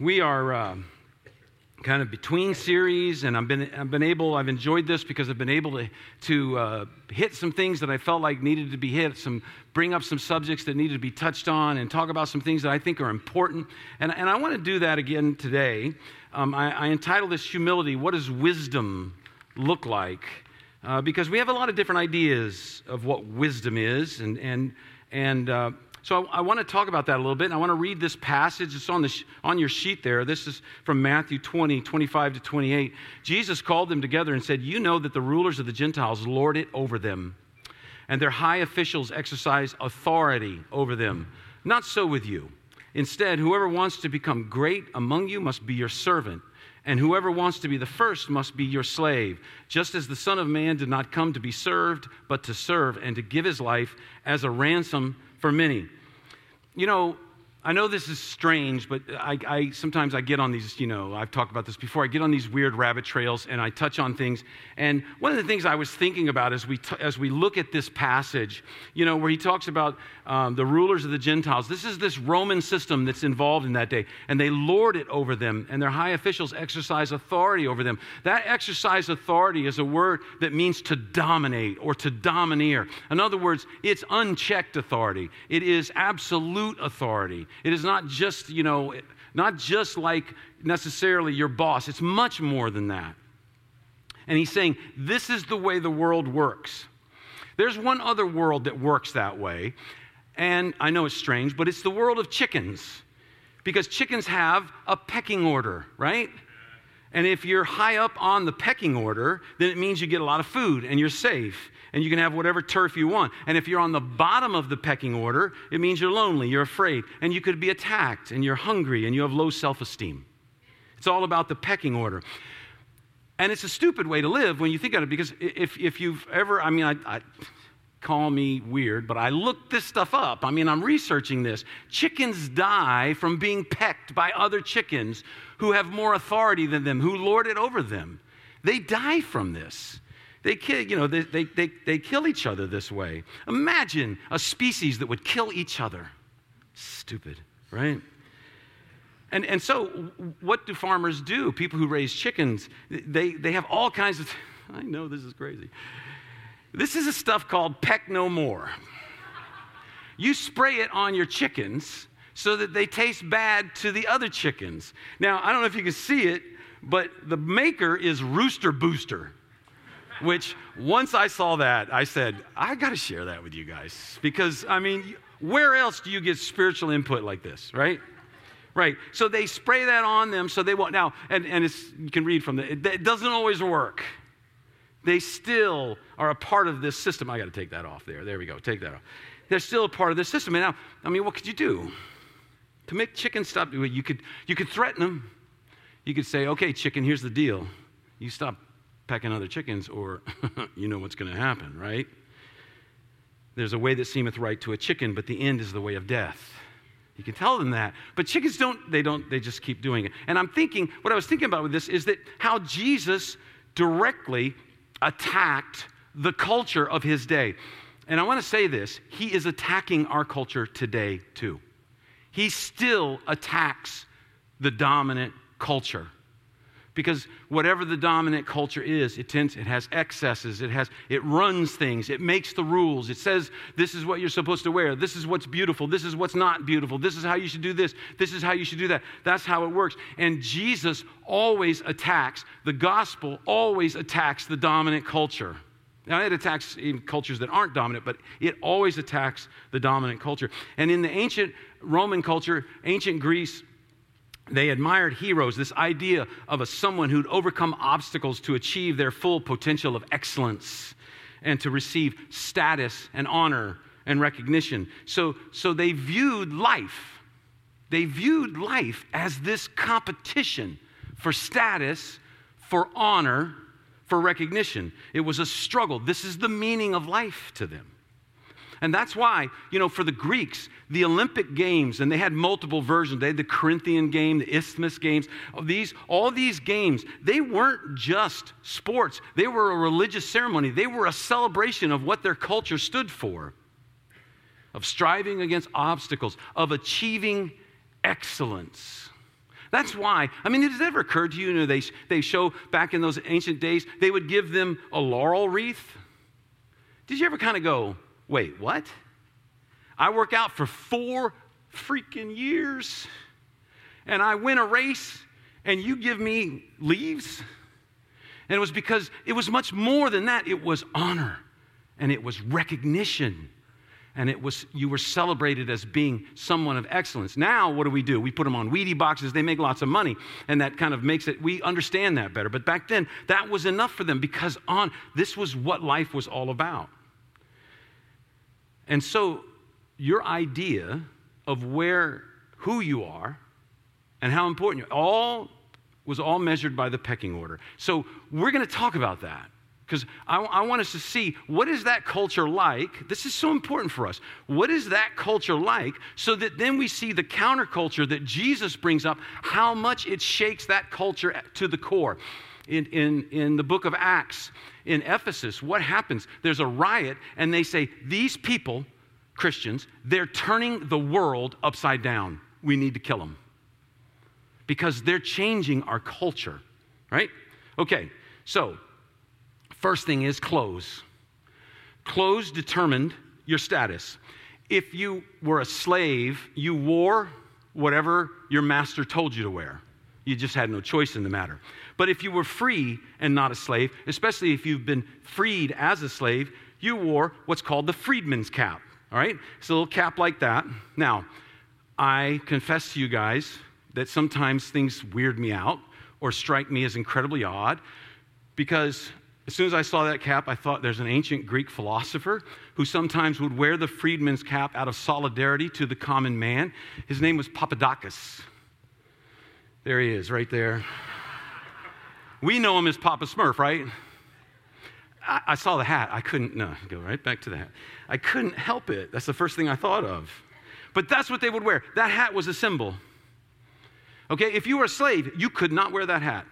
We are uh, kind of between series, and I've been, I've been able, I've enjoyed this because I've been able to, to uh, hit some things that I felt like needed to be hit, some, bring up some subjects that needed to be touched on, and talk about some things that I think are important. And, and I want to do that again today. Um, I, I entitled this Humility What Does Wisdom Look Like? Uh, because we have a lot of different ideas of what wisdom is, and, and, and uh, so I, I want to talk about that a little bit. And I want to read this passage. It's on, the sh- on your sheet there. This is from Matthew 20, 25 to 28. Jesus called them together and said, You know that the rulers of the Gentiles lord it over them, and their high officials exercise authority over them. Not so with you. Instead, whoever wants to become great among you must be your servant. And whoever wants to be the first must be your slave, just as the Son of Man did not come to be served, but to serve and to give his life as a ransom for many. You know, I know this is strange, but I, I, sometimes I get on these, you know, I've talked about this before. I get on these weird rabbit trails and I touch on things. And one of the things I was thinking about as we, t- as we look at this passage, you know, where he talks about um, the rulers of the Gentiles, this is this Roman system that's involved in that day. And they lord it over them, and their high officials exercise authority over them. That exercise authority is a word that means to dominate or to domineer. In other words, it's unchecked authority, it is absolute authority. It is not just, you know, not just like necessarily your boss, it's much more than that. And he's saying, this is the way the world works. There's one other world that works that way, and I know it's strange, but it's the world of chickens. Because chickens have a pecking order, right? And if you're high up on the pecking order, then it means you get a lot of food and you're safe and you can have whatever turf you want. And if you're on the bottom of the pecking order, it means you're lonely, you're afraid, and you could be attacked, and you're hungry, and you have low self esteem. It's all about the pecking order. And it's a stupid way to live when you think of it, because if, if you've ever, I mean, I, I call me weird, but I looked this stuff up. I mean, I'm researching this. Chickens die from being pecked by other chickens who have more authority than them, who lord it over them. They die from this. They kill, you know, they, they, they, they kill each other this way. Imagine a species that would kill each other. Stupid, right? And, and so, what do farmers do? People who raise chickens, they, they have all kinds of, I know this is crazy. This is a stuff called Peck No More. You spray it on your chickens so that they taste bad to the other chickens. Now, I don't know if you can see it, but the maker is Rooster Booster which once I saw that, I said, I got to share that with you guys. Because, I mean, where else do you get spiritual input like this, right? Right. So they spray that on them so they won't. Now, and, and you can read from the, it, it doesn't always work. They still are a part of this system. I got to take that off there. There we go. Take that off. They're still a part of this system. And now, I mean, what could you do? To make chicken stop, you could, you could threaten them. You could say, okay, chicken, here's the deal. You stop pecking other chickens, or you know what's going to happen, right? There's a way that seemeth right to a chicken, but the end is the way of death. You can tell them that. But chickens don't, they don't, they just keep doing it. And I'm thinking, what I was thinking about with this is that how Jesus directly attacked the culture of his day. And I want to say this he is attacking our culture today, too. He still attacks the dominant culture because whatever the dominant culture is it tends it has excesses it has it runs things it makes the rules it says this is what you're supposed to wear this is what's beautiful this is what's not beautiful this is how you should do this this is how you should do that. That's how it works. And jesus always attacks the gospel always attacks the dominant culture. Now, it attacks even cultures that aren't dominant, but it always attacks the dominant culture. And in the ancient Roman culture, ancient Greece, they admired heroes, this idea of a someone who'd overcome obstacles to achieve their full potential of excellence and to receive status and honor and recognition. So, so they viewed life, they viewed life as this competition for status, for honor, for recognition. It was a struggle. This is the meaning of life to them. And that's why, you know, for the Greeks, the Olympic Games, and they had multiple versions. They had the Corinthian game, the Isthmus Games. Oh, these, all these games, they weren't just sports. They were a religious ceremony. They were a celebration of what their culture stood for, of striving against obstacles, of achieving excellence. That's why, I mean, has it ever occurred to you, you know, they, they show back in those ancient days, they would give them a laurel wreath? Did you ever kind of go, wait, what? I work out for four freaking years and I win a race and you give me leaves? And it was because it was much more than that. It was honor and it was recognition and it was you were celebrated as being someone of excellence now what do we do we put them on Wheaties boxes they make lots of money and that kind of makes it we understand that better but back then that was enough for them because on this was what life was all about and so your idea of where who you are and how important you are all was all measured by the pecking order. So we're going to talk about that because I, I, want us to see what is that culture like? This is so important for us. What is that culture like so that then we see the counterculture that jesus brings up how much it shakes that culture to the core. In, in, in the book of acts in ephesus what happens there's a riot and they say these people christians they're turning the world upside down we need to kill them because they're changing our culture right okay so First thing is clothes. Clothes determined your status. If you were a slave, you wore whatever your master told you to wear. You just had no choice in the matter. But if you were free and not a slave, especially if you've been freed as a slave, you wore what's called the freedman's cap. All right? It's a little cap like that. Now, I confess to you guys that sometimes things weird me out or strike me as incredibly odd because as soon as I saw that cap, I thought there's an ancient Greek philosopher who sometimes would wear the freedman's cap out of solidarity to the common man. His name was Papadakis. There he is, right there. We know him as Papa Smurf, right? I, I saw the hat. I couldn't, no, go right back to that. I couldn't help it. That's the first thing I thought of. But that's what they would wear. That hat was a symbol. Okay, if you were a slave, you could not wear that hat.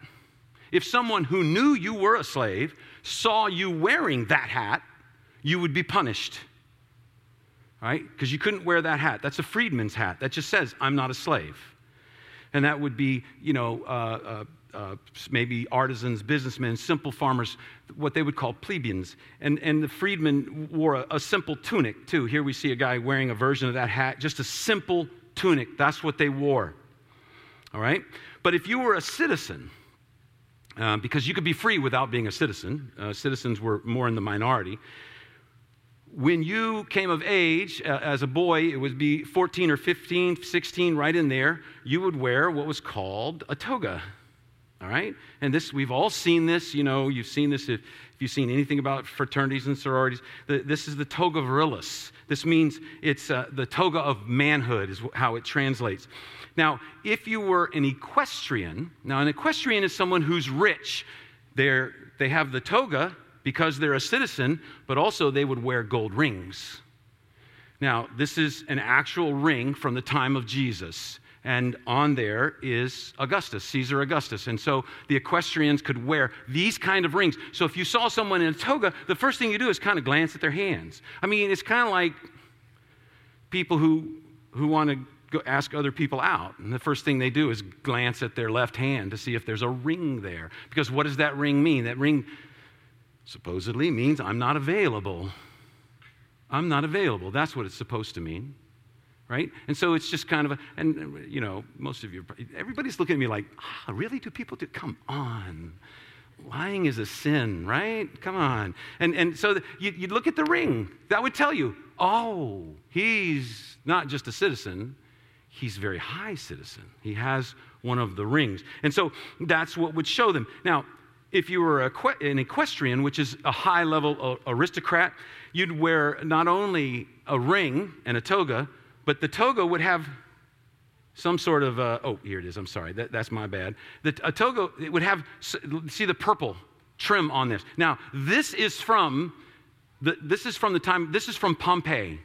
If someone who knew you were a slave saw you wearing that hat, you would be punished. Right? Because you couldn't wear that hat. That's a freedman's hat. That just says, I'm not a slave. And that would be, you know, uh, uh, uh, maybe artisans, businessmen, simple farmers, what they would call plebeians. And, and the freedmen wore a, a simple tunic, too. Here we see a guy wearing a version of that hat, just a simple tunic. That's what they wore. All right? But if you were a citizen, uh, because you could be free without being a citizen. Uh, citizens were more in the minority. When you came of age uh, as a boy, it would be 14 or 15, 16, right in there, you would wear what was called a toga. All right? And this, we've all seen this. You know, you've seen this if, if you've seen anything about fraternities and sororities. The, this is the toga virilis. This means it's uh, the toga of manhood, is how it translates. Now, if you were an equestrian, now an equestrian is someone who's rich. They're, they have the toga because they're a citizen, but also they would wear gold rings. Now, this is an actual ring from the time of Jesus. And on there is Augustus, Caesar Augustus. And so the equestrians could wear these kind of rings. So if you saw someone in a toga, the first thing you do is kind of glance at their hands. I mean, it's kind of like people who, who want to go ask other people out. And the first thing they do is glance at their left hand to see if there's a ring there. Because what does that ring mean? That ring supposedly means I'm not available. I'm not available. That's what it's supposed to mean. Right? And so it's just kind of a, and you know, most of you, everybody's looking at me like, ah, really? Do people do? Come on. Lying is a sin, right? Come on. And, and so the, you, you look at the ring, that would tell you, oh, he's not just a citizen, he's a very high citizen. He has one of the rings. And so that's what would show them. Now, if you were an equestrian, which is a high level aristocrat, you'd wear not only a ring and a toga, but the toga would have some sort of, uh, oh, here it is, I'm sorry, that, that's my bad. The, a toga, it would have, see the purple trim on this. Now, this is from, the, this is from the time, this is from Pompeii.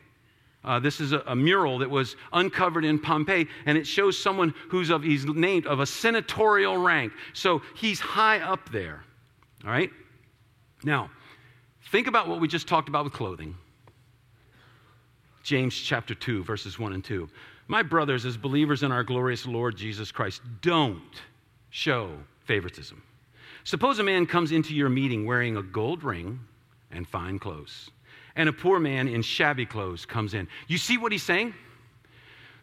Uh, this is a, a, mural that was uncovered in Pompeii, and it shows someone who's of, he's named of a senatorial rank. So he's high up there. All right? Now, think about what we just talked about with clothing. James chapter 2, verses 1 and 2. My brothers, as believers in our glorious Lord Jesus Christ, don't show favoritism. Suppose a man comes into your meeting wearing a gold ring and fine clothes, and a poor man in shabby clothes comes in. You see what he's saying?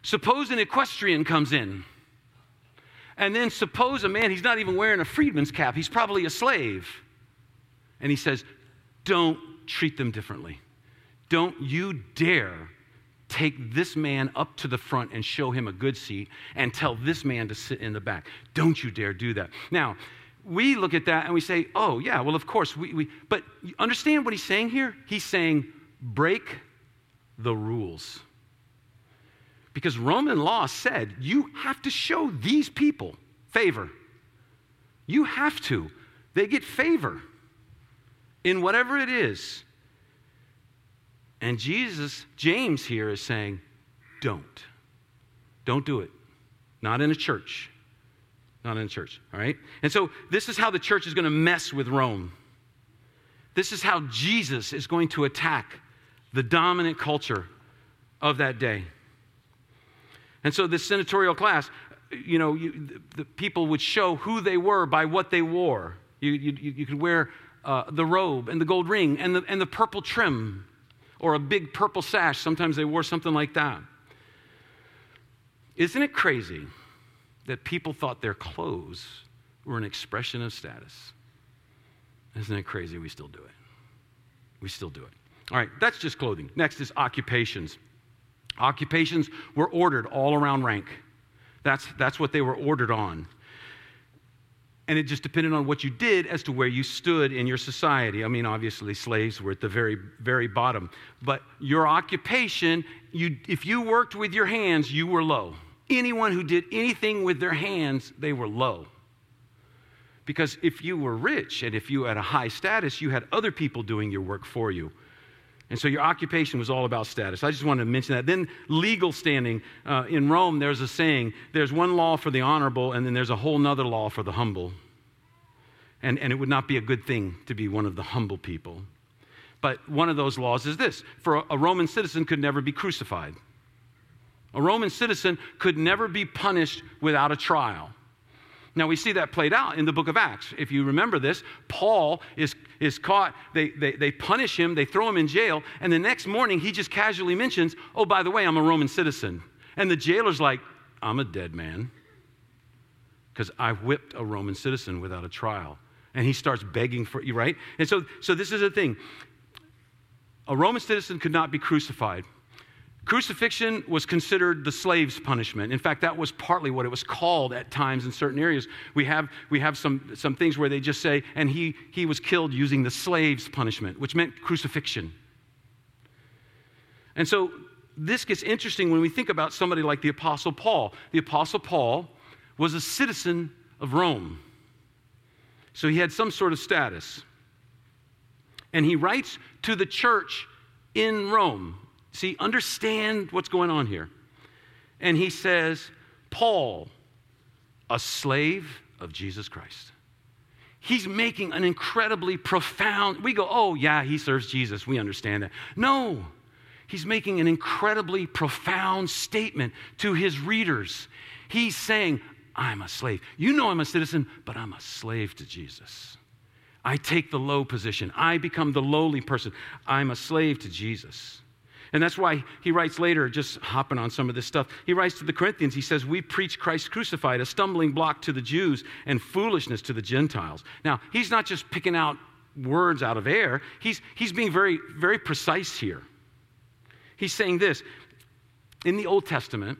Suppose an equestrian comes in. And then suppose a man, he's not even wearing a freedman's cap, he's probably a slave. And he says, Don't treat them differently. Don't you dare take this man up to the front and show him a good seat and tell this man to sit in the back. Don't you dare do that. Now, we look at that and we say, oh, yeah, well, of course. We, we, but understand what he's saying here? He's saying, break the rules. Because Roman law said you have to show these people favor. You have to. They get favor in whatever it is. And Jesus, James here is saying, don't. Don't do it. Not in a church. Not in church, all right? And so this is how the church is going to mess with Rome. This is how Jesus is going to attack the dominant culture of that day. And so, this senatorial class, you know, you, the, people would show who they were by what they wore. You, you, you could wear uh, the robe and the gold ring and the, and the purple trim or a big purple sash. Sometimes they wore something like that. Isn't it crazy that people thought their clothes were an expression of status? Isn't it crazy we still do it? We still do it. All right, that's just clothing. Next is occupations. Occupations were ordered all around rank. That's, that's what they were ordered on. And it just depended on what you did as to where you stood in your society. I mean, obviously, slaves were at the very, very bottom. But your occupation, you, if you worked with your hands, you were low. Anyone who did anything with their hands, they were low. Because if you were rich and if you had a high status, you had other people doing your work for you. And so your occupation was all about status. I just wanted to mention that. Then legal standing. Uh, in Rome, there's a saying there's one law for the honorable, and then there's a whole nother law for the humble. And, and it would not be a good thing to be one of the humble people. But one of those laws is this for a, a Roman citizen could never be crucified. A Roman citizen could never be punished without a trial. Now, we see that played out in the book of Acts. If you remember this, Paul is, is caught, they, they, they punish him, they throw him in jail, and the next morning he just casually mentions, Oh, by the way, I'm a Roman citizen. And the jailer's like, I'm a dead man because I whipped a Roman citizen without a trial. And he starts begging for you, right? And so, so this is the thing a Roman citizen could not be crucified Crucifixion was considered the slave's punishment. In fact, that was partly what it was called at times in certain areas. We have, we have some, some things where they just say, and he, he was killed using the slave's punishment, which meant crucifixion. And so this gets interesting when we think about somebody like the Apostle Paul. The Apostle Paul was a citizen of Rome, so he had some sort of status. And he writes to the church in Rome See, understand what's going on here. And he says, Paul, a slave of Jesus Christ. He's making an incredibly profound, we go, oh, yeah, he serves Jesus. We understand that. No, he's making an incredibly profound statement to his readers. He's saying, I'm a slave. You know I'm a citizen, but I'm a slave to Jesus. I take the low position. I become the lowly person. I'm a slave to Jesus. And that's why he writes later, just hopping on some of this stuff. He writes to the Corinthians, he says, We preach Christ crucified, a stumbling block to the Jews and foolishness to the Gentiles. Now, he's not just picking out words out of air, he's, he's being very, very precise here. He's saying this in the Old Testament,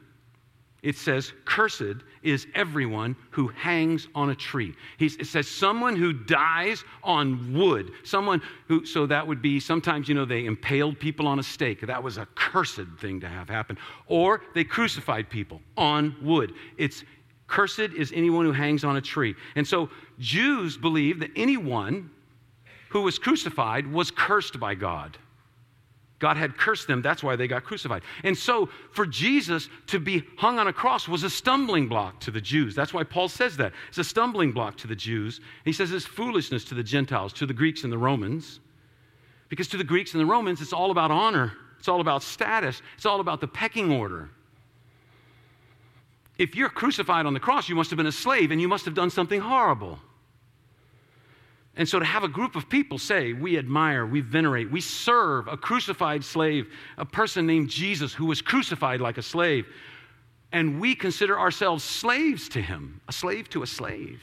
it says, Cursed is everyone who hangs on a tree. It says, someone who dies on wood. Someone who, so that would be sometimes, you know, they impaled people on a stake. That was a cursed thing to have happen. Or they crucified people on wood. It's cursed is anyone who hangs on a tree. And so Jews believe that anyone who was crucified was cursed by God. God had cursed them. That's why they got crucified. And so, for Jesus to be hung on a cross was a stumbling block to the Jews. That's why Paul says that. It's a stumbling block to the Jews. He says it's foolishness to the Gentiles, to the Greeks and the Romans. Because to the Greeks and the Romans, it's all about honor, it's all about status, it's all about the pecking order. if you're crucified on the cross, you must have been a slave and you must have done something horrible. And so to have a group of people say, we admire, we venerate, we serve a crucified slave, a person named Jesus who was crucified like a slave, and we consider ourselves slaves to him, a slave to a slave.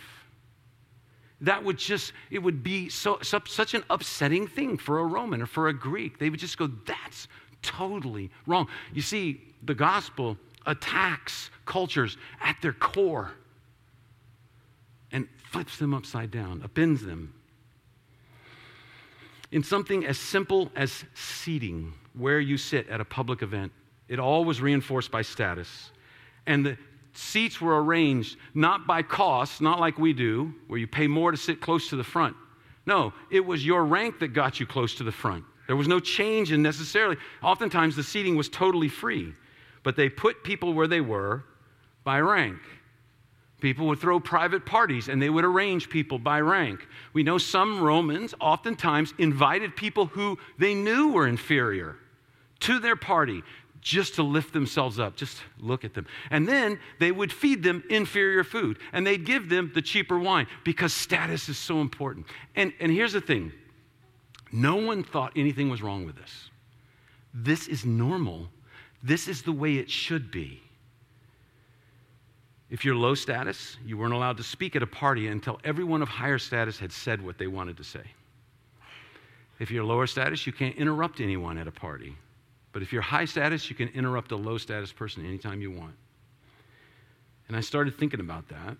That would just, it would be so, so, such an upsetting thing for a Roman or for a Greek. They would just go, that's totally wrong. You see, the gospel attacks cultures at their core and flips them upside down, upends them. In something as simple as seating, where you sit at a public event, it all was reinforced by status. And the seats were arranged not by cost, not like we do, where you pay more to sit close to the front. No, it was your rank that got you close to the front. There was no change in necessarily. Oftentimes, the seating was totally free, but they put people where they were by rank. People would throw private parties and they would arrange people by rank. We know some Romans oftentimes invited people who they knew were inferior to their party just to lift themselves up. Just look at them. And then they would feed them inferior food and they'd give them the cheaper wine because status is so important. And, and here's the thing no one thought anything was wrong with this. This is normal. This is the way it should be. If you're low status, you weren't allowed to speak at a party until everyone of higher status had said what they wanted to say. If you're lower status, you can't interrupt anyone at a party. But if you're high status, you can interrupt a low status person anytime you want. And I started thinking about that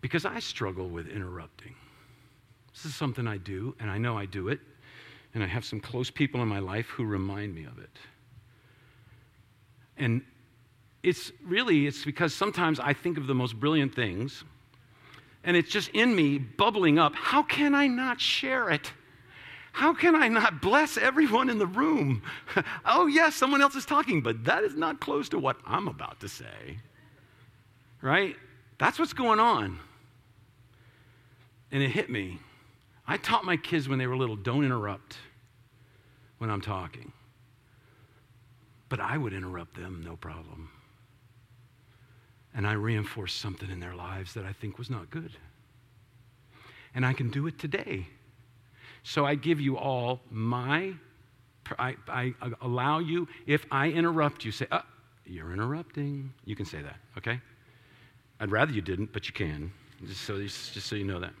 because I struggle with interrupting. This is something I do, and I know I do it, and I have some close people in my life who remind me of it. And it's really it's because sometimes I think of the most brilliant things and it's just in me bubbling up. How can I not share it? How can I not bless everyone in the room? oh, yes, someone else is talking, but that is not close to what I'm about to say. Right? That's what's going on. And it hit me. I taught my kids when they were little don't interrupt when I'm talking. But I would interrupt them, no problem and I reinforce something in their lives that I think was not good. And I can do it today. So I give you all my, I, I allow you, if I interrupt you, say, oh, you're interrupting. You can say that, okay? I'd rather you didn't, but you can, just so, just so you know that.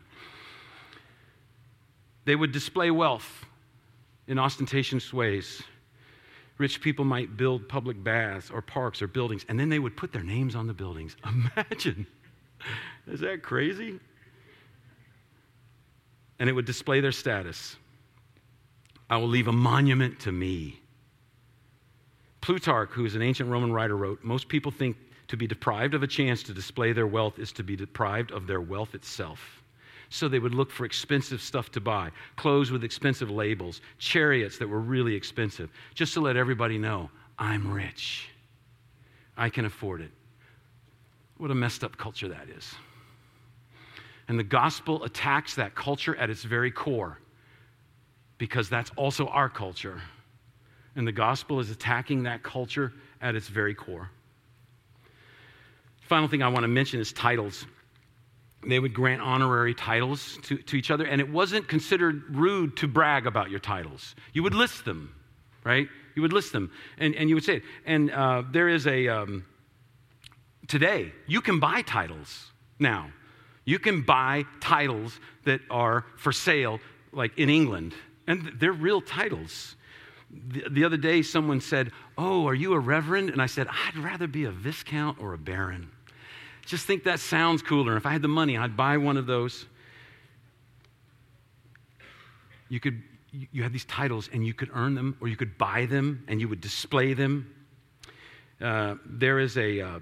They would display wealth in ostentatious ways. Rich people might build public baths or parks or buildings, and then they would put their names on the buildings. Imagine. Is that crazy? And it would display their status. I will leave a monument to me. Plutarch, who is an ancient Roman writer, wrote Most people think to be deprived of a chance to display their wealth is to be deprived of their wealth itself. So they would look for expensive stuff to buy, clothes with expensive labels, chariots that were really expensive, just to let everybody know I'm rich. I can afford it. What a messed up culture that is. And the gospel attacks that culture at its very core because that's also our culture. And the gospel is attacking that culture at its very core. Final thing I want to mention is titles they would grant honorary titles to, to each other, and it wasn't considered rude to brag about your titles. You would list them, right? You would list them, and, and you would say it. And uh, there is a, um, today, you can buy titles now. You can buy titles that are for sale, like in England, and they're real titles. The, the other day, someone said, Oh, are you a reverend? And I said, I'd rather be a viscount or a baron. Just think that sounds cooler. If I had the money, I'd buy one of those. You could you had these titles and you could earn them or you could buy them and you would display them. Uh, there is a uh,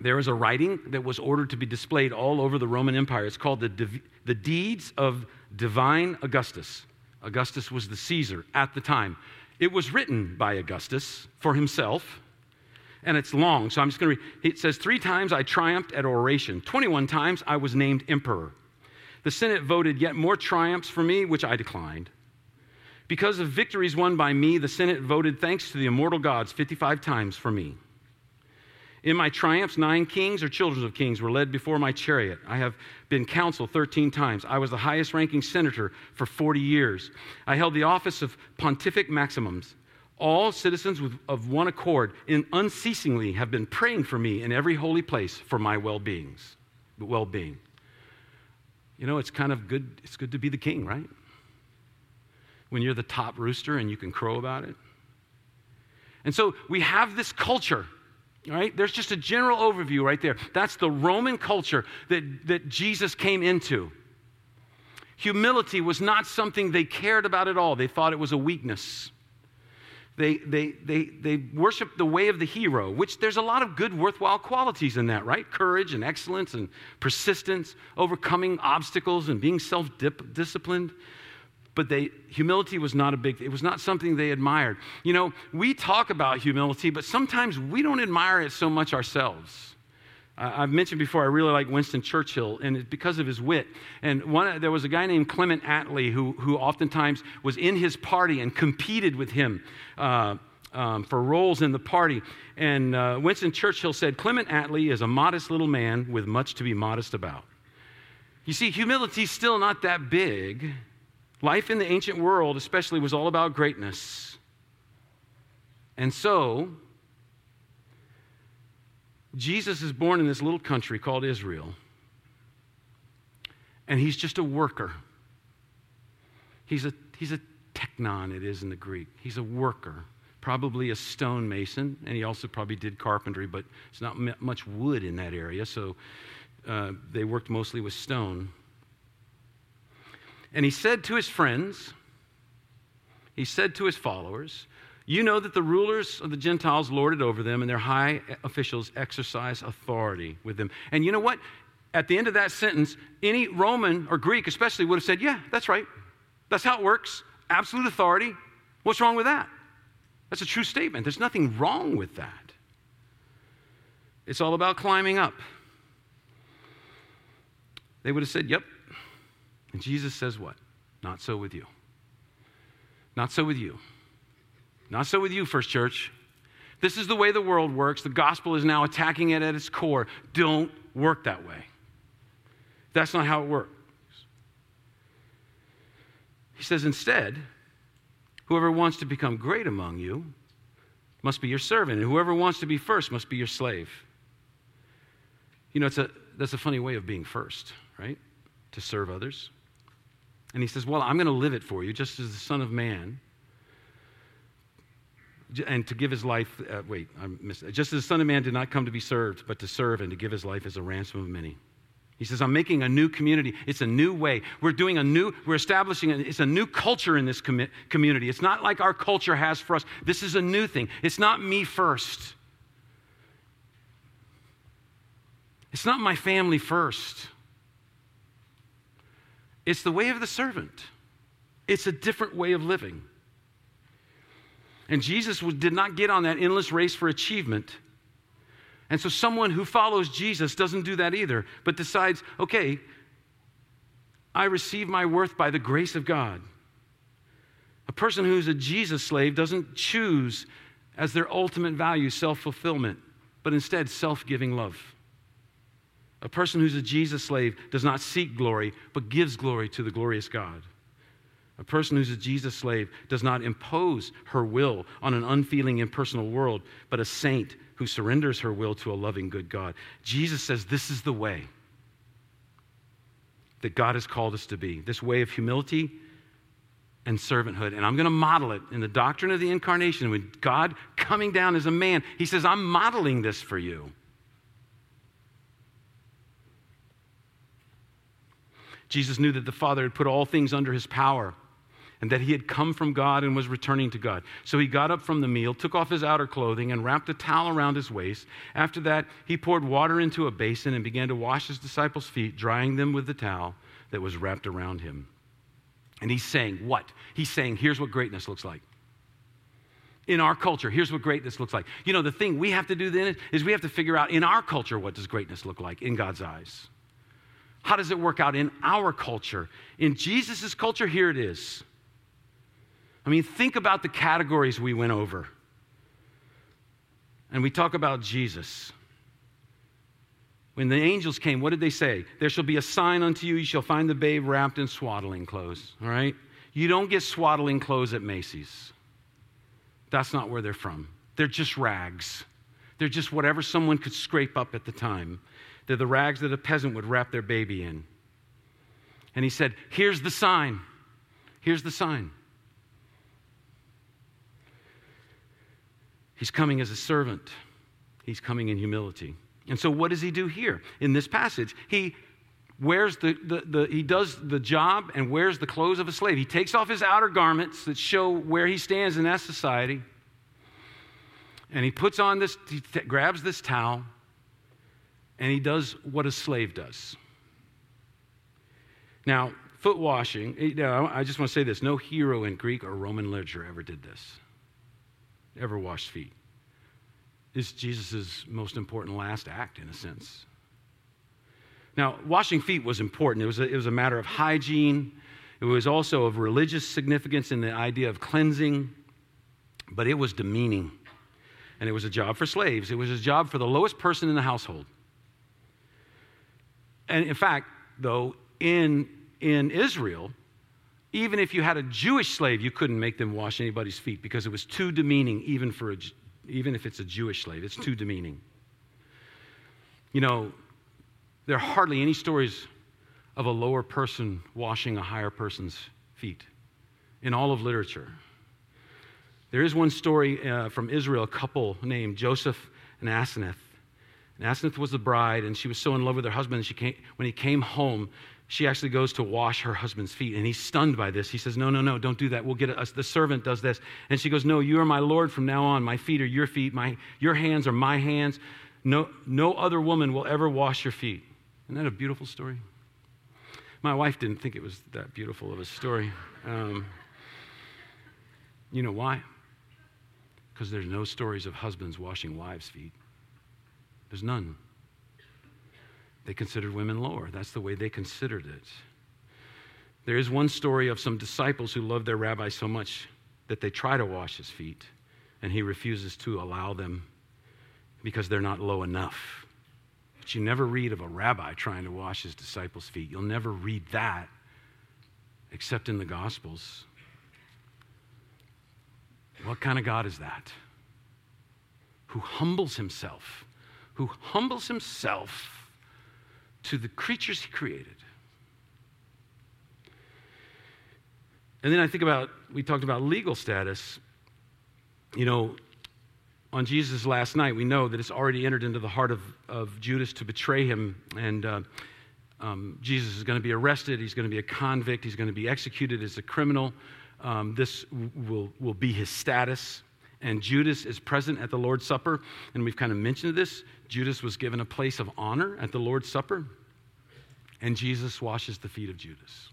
there is a writing that was ordered to be displayed all over the Roman Empire. It's called the, the Deeds of Divine Augustus. Augustus was the Caesar at the time. It was written by Augustus for himself and it's long, so I'm just going to read. It says, Three times I triumphed at oration, 21 times I was named emperor. The Senate voted yet more triumphs for me, which I declined. Because of victories won by me, the Senate voted thanks to the immortal gods 55 times for me. In my triumphs, nine kings or children of kings were led before my chariot. I have been consul 13 times. I was the highest ranking senator for 40 years. I held the office of Pontifex Maximus. All citizens of one accord in unceasingly have been praying for me in every holy place for my well-beings, well-being. You know, it's kind of good, it's good to be the king, right? When you're the top rooster and you can crow about it. And so we have this culture right? There's just a general overview right there. That's the Roman culture that, that Jesus came into. Humility was not something they cared about at all, they thought it was a weakness. They, they, they, they worshiped the way of the hero, which there's a lot of good, worthwhile qualities in that, right? Courage and excellence and persistence, overcoming obstacles and being self disciplined but they, humility was not a big, it was not something they admired. You know, we talk about humility, but sometimes we don't admire it so much ourselves. I've mentioned before, I really like Winston Churchill, and it's because of his wit. And one, there was a guy named Clement Attlee who, who oftentimes was in his party and competed with him uh, um, for roles in the party. And uh, Winston Churchill said, Clement Attlee is a modest little man with much to be modest about. You see, humility's still not that big Life in the ancient world, especially, was all about greatness. And so, Jesus is born in this little country called Israel. And he's just a worker. He's a, he's a tekton, it is in the Greek. He's a worker, probably a stonemason, and he also probably did carpentry, but it's not much wood in that area, so uh, they worked mostly with stone. And he said to his friends, he said to his followers, You know that the rulers of the Gentiles lord it over them, and their high officials exercise authority with them. And you know what? At the end of that sentence, any Roman or Greek especially would have said, Yeah, that's right. That's how it works. Absolute authority. What's wrong with that? That's a true statement. There's nothing wrong with that. It's all about climbing up. They would have said, Yep, and Jesus says what? Not so with you. Not so with you. Not so with you, First Church. This is the way the world works. The gospel is now attacking it at its core. Don't work that way. That's not how it works. He says, instead, whoever wants to become great among you must be your servant, and whoever wants to be first must be your slave. You know, it's a, that's a funny way of being first, right? To serve others. And he says, Well, I'm going to live it for you, just as the Son of Man. And to give his life, uh, wait, I missed. Just as the Son of Man did not come to be served, but to serve and to give his life as a ransom of many. He says, I'm making a new community. It's a new way. We're doing a new, we're establishing, a, it's a new culture in this com- community. It's not like our culture has for us. This is a new thing. It's not me first. It's not my family first. It's the way of the servant, it's a different way of living. And Jesus did not get on that endless race for achievement. And so, someone who follows Jesus doesn't do that either, but decides, okay, I receive my worth by the grace of God. A person who's a Jesus slave doesn't choose as their ultimate value self fulfillment, but instead self giving love. A person who's a Jesus slave does not seek glory, but gives glory to the glorious God. A person who's a Jesus slave does not impose her will on an unfeeling, impersonal world, but a saint who surrenders her will to a loving, good God. Jesus says this is the way that God has called us to be this way of humility and servanthood. And I'm going to model it in the doctrine of the incarnation. With God coming down as a man, He says, I'm modeling this for you. Jesus knew that the Father had put all things under his power and that he had come from God and was returning to God. So he got up from the meal, took off his outer clothing, and wrapped a towel around his waist. After that, he poured water into a basin and began to wash his disciples' feet, drying them with the towel that was wrapped around him. And he's saying, What? He's saying, Here's what greatness looks like. In our culture, here's what greatness looks like. You know, the thing we have to do then is we have to figure out in our culture what does greatness look like in God's eyes. How does it work out in our culture? In Jesus' culture, here it is. I mean, think about the categories we went over. And we talk about Jesus. When the angels came, what did they say? There shall be a sign unto you. You shall find the babe wrapped in swaddling clothes. All right? You don't get swaddling clothes at Macy's. That's not where they're from. They're just rags. They're just whatever someone could scrape up at the time. They're the rags that a peasant would wrap their baby in. And he said, Here's the sign. Here's the sign. He's coming as a servant, he's coming in humility. And so, what does he do here in this passage? He wears the, the, the, he does the job and wears the clothes of a slave. He takes off his outer garments that show where he stands in that society. And he puts on this, he t- grabs this towel, and he does what a slave does. Now, foot washing, eh, I just want to say this no hero in Greek or Roman literature ever did this, ever washed feet. It's Jesus' most important last act, in a sense. Now, washing feet was important. It was, a, it was a matter of hygiene. It was also of religious significance in the idea of cleansing, but it was demeaning. And it was a job for slaves, it was a job for the lowest person in the household. And in fact, though, in, in Israel, even if you had a Jewish slave, you couldn't make them wash anybody's feet because it was too demeaning, even, for a, even if it's a Jewish slave. It's too demeaning. You know, there are hardly any stories of a lower person washing a higher person's feet in all of literature. There is one story uh, from Israel, a couple named Joseph and Aseneth. And Asenath was the bride, and she was so in love with her husband. She came, when he came home, she actually goes to wash her husband's feet, and he's stunned by this. He says, "No, no, no, don't do that. We'll get us. The servant does this." And she goes, "No, you are my Lord from now on. My feet are your feet. My your hands are my hands. No, no other woman will ever wash your feet." Isn't that a beautiful story? My wife didn't think it was that beautiful of a story. Um, you know why? Because there's no stories of husbands washing wives' feet. There's none. They considered women lower. That's the way they considered it. There is one story of some disciples who loved their rabbi so much that they try to wash his feet, and he refuses to allow them because they're not low enough. But you never read of a rabbi trying to wash his disciples' feet. You'll never read that except in the Gospels. What kind of God is that? Who humbles himself, who humbles himself to the creatures he created. And then I think about, we talked about legal status. You know, on Jesus' last night, we know that it's already entered into the heart of, of Judas to betray him. And uh, um, Jesus is going to be arrested. He's going to be a convict. He's going to be executed as a criminal. Um, this will, will be his status. And Judas is present at the Lord's Supper. And we've kind of mentioned this. Judas was given a place of honor at the Lord's Supper. And Jesus washes the feet of Judas.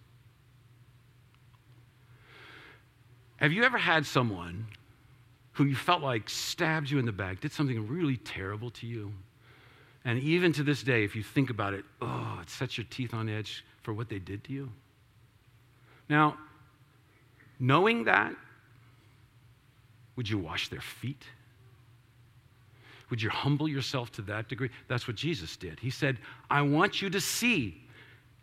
Have you ever had someone who you felt like stabbed you in the back, did something really terrible to you. And even to this day, if you think about it, oh, it sets your teeth on edge for what they did to you. Now, knowing that, would you wash their feet? Would you humble yourself to that degree? That's what Jesus did. He said, I want you to see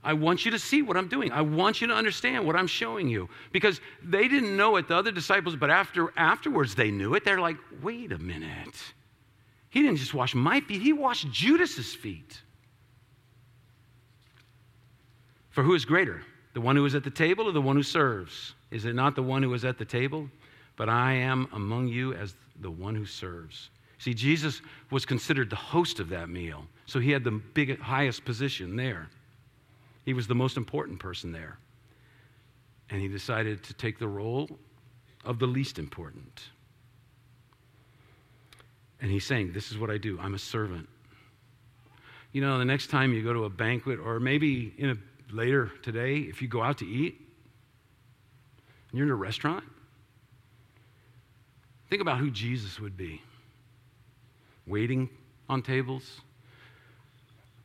I want you to see what I'm doing. I want you to understand what I'm showing you. Because they didn't know it, the other disciples, but after, afterwards they knew it. They're like, wait a minute. He didn't just wash my feet, he washed Judas's feet. For who is greater? The one who is at the table or the one who serves? Is it not the one who is at the table? But I am among you as the one who serves. See, Jesus was considered the host of that meal, so he had the biggest, highest position there. He was the most important person there. And he decided to take the role of the least important. And he's saying, This is what I do. I'm a servant. You know, the next time you go to a banquet, or maybe in a, later today, if you go out to eat, and you're in a restaurant, think about who Jesus would be waiting on tables,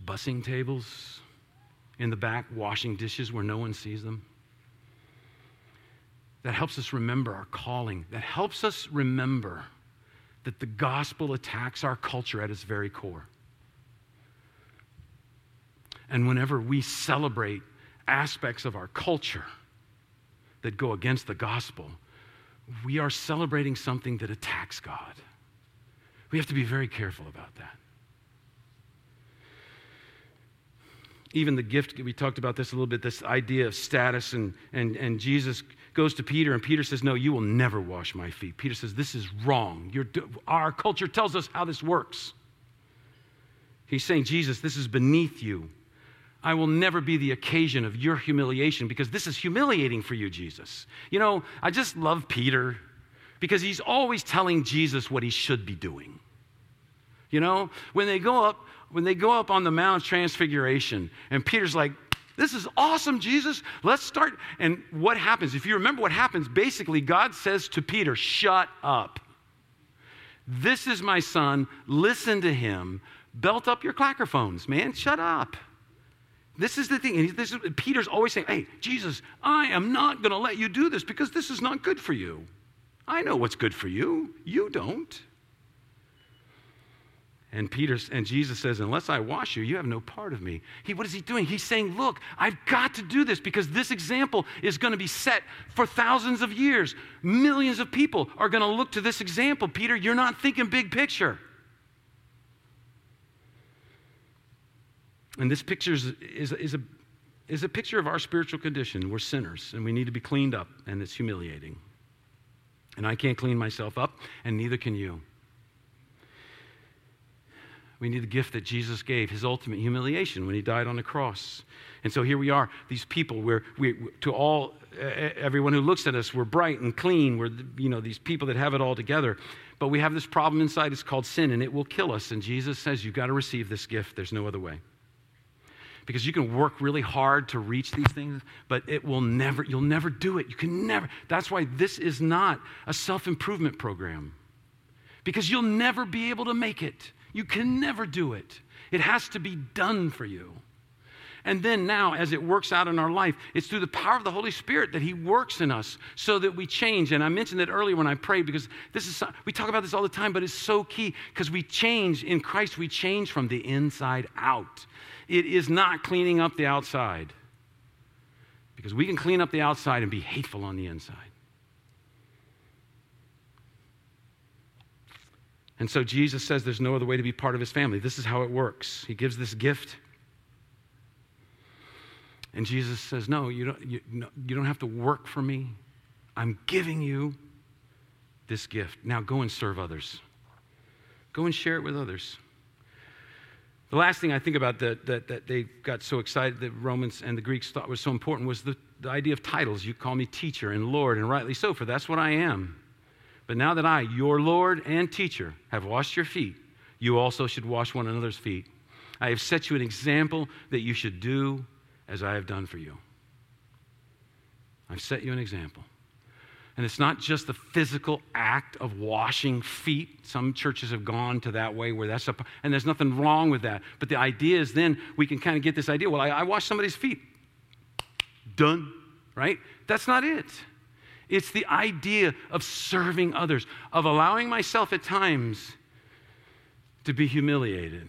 bussing tables, in the back washing dishes where no one sees them. That helps us remember our calling. That helps us remember that the gospel attacks our culture at its very core. And whenever we celebrate aspects of our culture that go against the gospel, we are celebrating something that attacks God. We have to be very careful about that. Even the gift, we talked about this a little bit, this idea of status, and, and, and Jesus goes to Peter, and Peter says, No, you will never wash my feet. Peter says, This is wrong. You're, our culture tells us how this works. He's saying, Jesus, this is beneath you. I will never be the occasion of your humiliation because this is humiliating for you, Jesus. You know, I just love Peter because he's always telling Jesus what he should be doing. You know, when they go up, when they go up on the Mount of Transfiguration, and Peter's like, this is awesome, Jesus. Let's start. And what happens? If you remember what happens, basically, God says to Peter, Shut up. This is my son. Listen to him. Belt up your clackerphones, man. Shut up. This is the thing. And this is, Peter's always saying, Hey, Jesus, I am not going to let you do this because this is not good for you. I know what's good for you. You don't. And Peter and Jesus says, Unless I wash you, you have no part of me. He, what is he doing? He's saying, Look, I've got to do this because this example is going to be set for thousands of years. Millions of people are going to look to this example. Peter, you're not thinking big picture. And this picture is, is, is, a, is a picture of our spiritual condition. We're sinners and we need to be cleaned up, and it's humiliating. And I can't clean myself up, and neither can you. We need the gift that Jesus gave, his ultimate humiliation when he died on the cross. And so here we are, these people, where we, to all, everyone who looks at us, we're bright and clean. We're, you know, these people that have it all together. But we have this problem inside, it's called sin, and it will kill us. And Jesus says, You've got to receive this gift. There's no other way because you can work really hard to reach these things, but it will never, you'll never do it. You can never. That's why this is not a self improvement program because you'll never be able to make it. You can never do it. It has to be done for you. And then now, as it works out in our life, it's through the power of the Holy Spirit that He works in us so that we change. And I mentioned that earlier when I prayed because this is, we talk about this all the time, but it's so key because we change in Christ, we change from the inside out. It is not cleaning up the outside. Because we can clean up the outside and be hateful on the inside. And so Jesus says there's no other way to be part of his family. This is how it works. He gives this gift. And Jesus says, No, you don't, you, no, you don't have to work for me. I'm giving you this gift. Now go and serve others. Go and share it with others. The last thing I think about that, that, that they got so excited that Romans and the Greeks thought was so important was the, the idea of titles. You call me teacher and Lord, and rightly so, for that's what I am. But now that I, your Lord and teacher, have washed your feet, you also should wash one another's feet. I have set you an example that you should do as I have done for you. I've set you an example. And it's not just the physical act of washing feet. Some churches have gone to that way where that's a, and there's nothing wrong with that. But the idea is then we can kind of get this idea well, I, I wash somebody's feet. Done, right? That's not it. It's the idea of serving others, of allowing myself at times to be humiliated.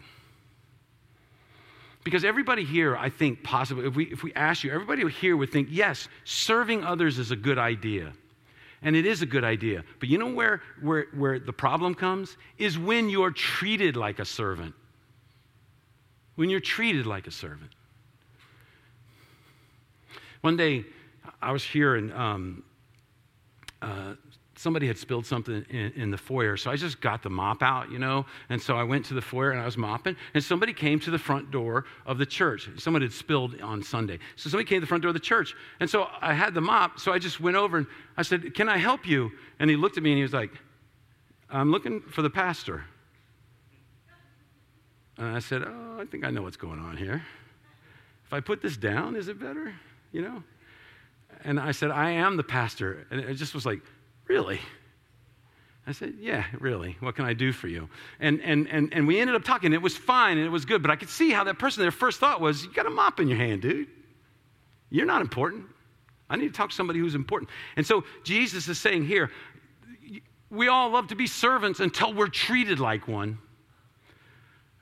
Because everybody here, I think, possibly, if we, if we ask you, everybody here would think, yes, serving others is a good idea. And it is a good idea. But you know where, where, where the problem comes? Is when you're treated like a servant. When you're treated like a servant. One day, I was here and um, uh, somebody had spilled something in, in, the foyer. So I just got the mop out, you know. And so I went to the foyer and I was mopping. And somebody came to the front door of the church. Someone had spilled on Sunday. So somebody came to the front door of the church. And so I had the mop. So I just went over and I said, Can I help you? And he looked at me and he was like, I'm looking for the pastor. And I said, Oh, I think I know what's going on here. If I put this down, is it better? You know? And I said, I am the pastor. And it just was like, Really? I said, Yeah, really. What can I do for you? And, and, and, and we ended up talking. It was fine and it was good, but I could see how that person, their first thought was, You got a mop in your hand, dude. You're not important. I need to talk to somebody who's important. And so Jesus is saying here, we all love to be servants until we're treated like one.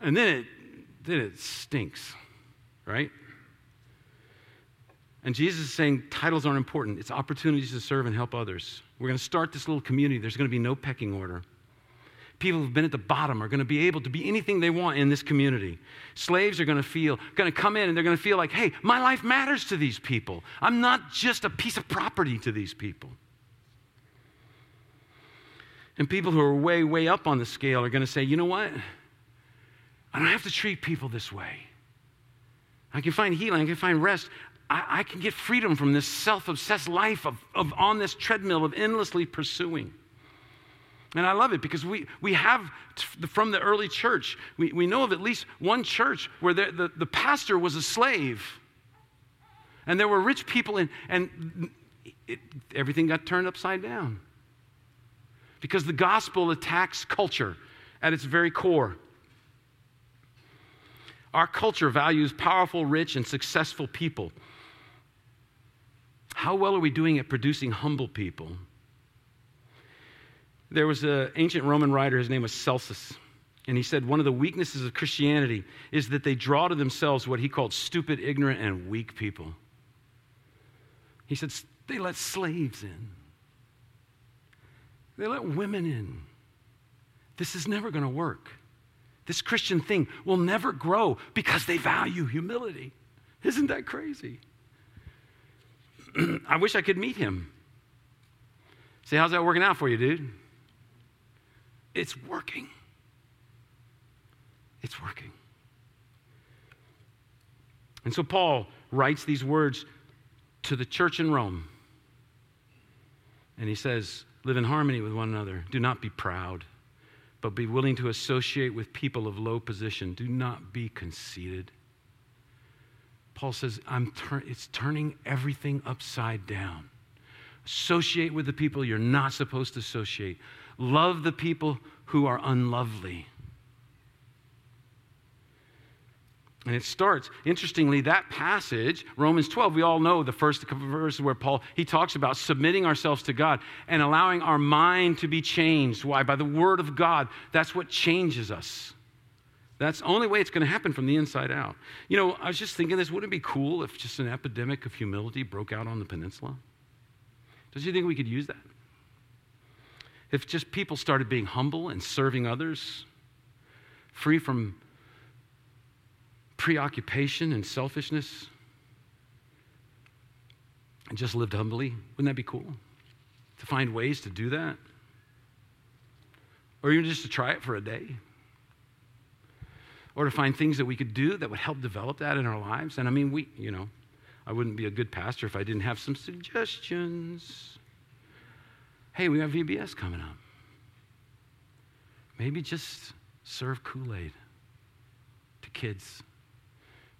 And then it, then it stinks. right? And Jesus is saying titles aren't important. It's opportunities to serve and help others. We're going to start this little community. There's going to be no pecking order. People who've been at the bottom are going to be able to be anything they want in this community. Slaves are going to feel, going to come in and they're going to feel like, hey, my life matters to these people. I'm not just a piece of property to these people. And people who are way, way up on the scale are going to say, you know what? I don't have to treat people this way. I can find healing, I can find rest. I, I can get freedom from this self obsessed life of, of on this treadmill of endlessly pursuing. And I love it because we, we have from the early church, we, we know of at least one church where the, the, the pastor was a slave. And there were rich people, in, and it, everything got turned upside down. Because the gospel attacks culture at its very core. Our culture values powerful, rich, and successful people. How well are we doing at producing humble people? There was an ancient Roman writer, his name was Celsus, and he said one of the weaknesses of Christianity is that they draw to themselves what he called stupid, ignorant, and weak people. He said they let slaves in, they let women in. This is never going to work. This Christian thing will never grow because they value humility. Isn't that crazy? I wish I could meet him. Say, how's that working out for you, dude? It's working. It's working. And so Paul writes these words to the church in Rome. And he says, Live in harmony with one another. Do not be proud, but be willing to associate with people of low position. Do not be conceited. Paul says, I'm tur- it's turning everything upside down. Associate with the people you're not supposed to associate. Love the people who are unlovely. And it starts, interestingly, that passage, Romans 12, we all know the first verses where Paul, he talks about submitting ourselves to God and allowing our mind to be changed. Why? By the word of God. That's what changes us. That's the only way it's going to happen from the inside out. You know, I was just thinking this wouldn't it be cool if just an epidemic of humility broke out on the peninsula? Don't you think we could use that? If just people started being humble and serving others, free from preoccupation and selfishness, and just lived humbly, wouldn't that be cool? To find ways to do that? Or even just to try it for a day? Or to find things that we could do that would help develop that in our lives. And I mean, we, you know, I wouldn't be a good pastor if I didn't have some suggestions. Hey, we got VBS coming up. Maybe just serve Kool Aid to kids.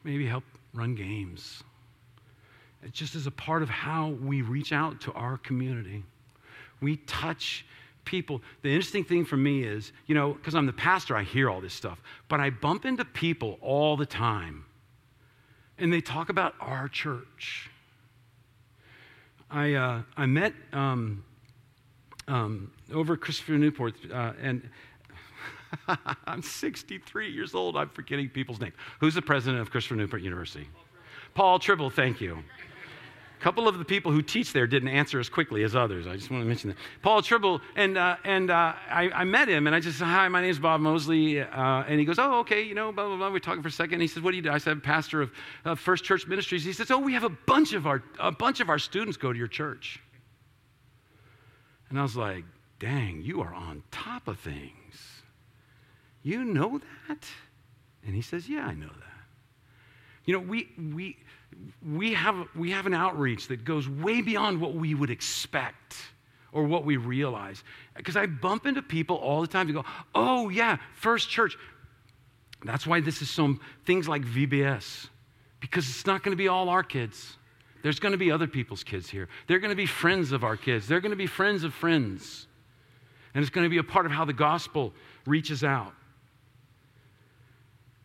Maybe help run games. It's just as a part of how we reach out to our community. We touch people. The interesting thing for me is, you know, because I'm the pastor, I hear all this stuff, but I bump into people all the time, and they talk about our church. I, uh, I met um, um, over Christopher Newport, uh, and I'm 63 years old. I'm forgetting people's names. Who's the president of Christopher Newport University? Paul Trible, thank you couple of the people who teach there didn't answer as quickly as others. I just want to mention that. Paul Trible, and, uh, and uh, I, I, met him, and I just said, Hi, my name is Bob Mosley. Uh, and he goes, Oh, okay, you know, blah, blah, blah. We're talking for a second. And he says, What do you do? I said, Pastor of First Church Ministries. He says, Oh, we have a bunch of our, a bunch of our students go to your church. And I was like, Dang, you are on top of things. You know that? And he says, Yeah, I know that. You know, we, we, we have, we have an outreach that goes way beyond what we would expect or what we realize. Because I bump into people all the time to go, oh, yeah, First Church. That's why this is some things like VBS, because it's not going to be all our kids. There's going to be other people's kids here. They're going to be friends of our kids. They're going to be friends of friends. And it's going to be a part of how the gospel reaches out.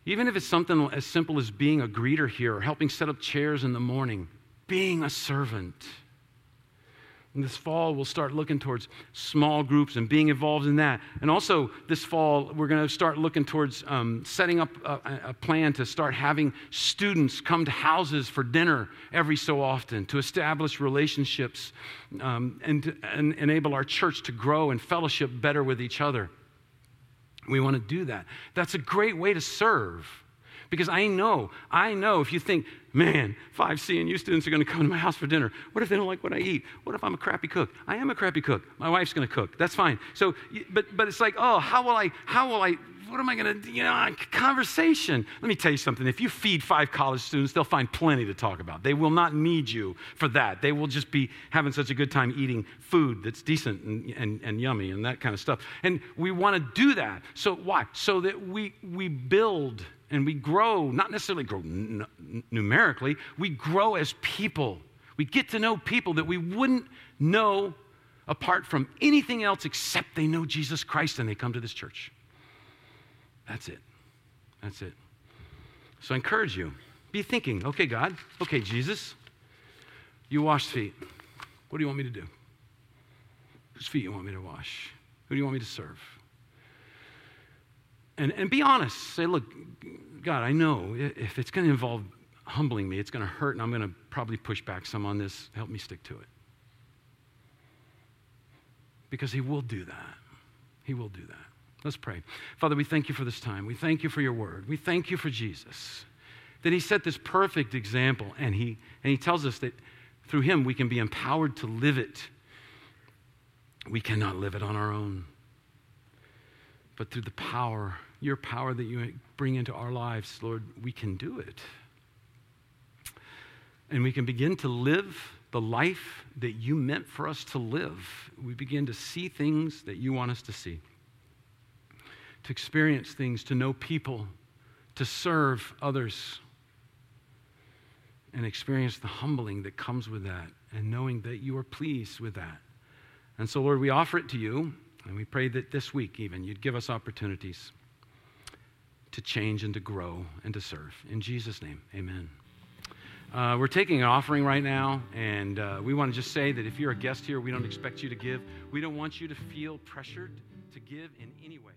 Even if it's something as simple as being a greeter here or helping set up chairs in the morning, being a servant. And this fall, we'll start looking towards small groups and being involved in that. And also, this fall, we're going to start looking towards um, setting up a, a, plan to start having students come to houses for dinner every so often, to establish relationships um, and, and enable our church to grow and fellowship better with each other. We want to do that. That's a great way to serve. Because I know, I know if you think, man, five CNU students are going to come to my house for dinner. What if they don't like what I eat? What if I'm a crappy cook? I am a crappy cook. My wife's going to cook. That's fine. So, but, but it's like, oh, how will I, how will I, what am I going to, you know, conversation. Let me tell you something. If you feed five college students, they'll find plenty to talk about. They will not need you for that. They will just be having such a good time eating food that's decent and, and, and yummy and that kind of stuff. And we want to do that. So why? So that we, we build and we grow, not necessarily grow n- numerically, we grow as people. We get to know people that we wouldn't know apart from anything else except they know Jesus Christ and they come to this church. That's it. That's it. So I encourage you be thinking, okay, God, okay, Jesus, you wash feet. What do you want me to do? Whose feet you want me to wash? Who do you want me to serve? And, and be honest. Say, look, God, I know if it's going to involve humbling me, it's going to hurt, and I'm going to probably push back some on this. Help me stick to it. Because He will do that. He will do that. Let's pray. Father, we thank you for this time. We thank you for your word. We thank you for Jesus. That He set this perfect example, and He, and he tells us that through Him we can be empowered to live it. We cannot live it on our own. But through the power your power that you bring into our lives, Lord, we can do it. And we can begin to live the life that you meant for us to live. We begin to see things that you want us to see, to experience things, to know people, to serve others, and experience the humbling that comes with that, and knowing that you are pleased with that. And so, Lord, we offer it to you, and we pray that this week even you'd give us opportunities to change and to grow and to serve. In Jesus' name, amen. Uh, we're taking an offering right now, and uh, we want to just say that if you're a guest here, we don't expect you to give. We don't want you to feel pressured to give in any way.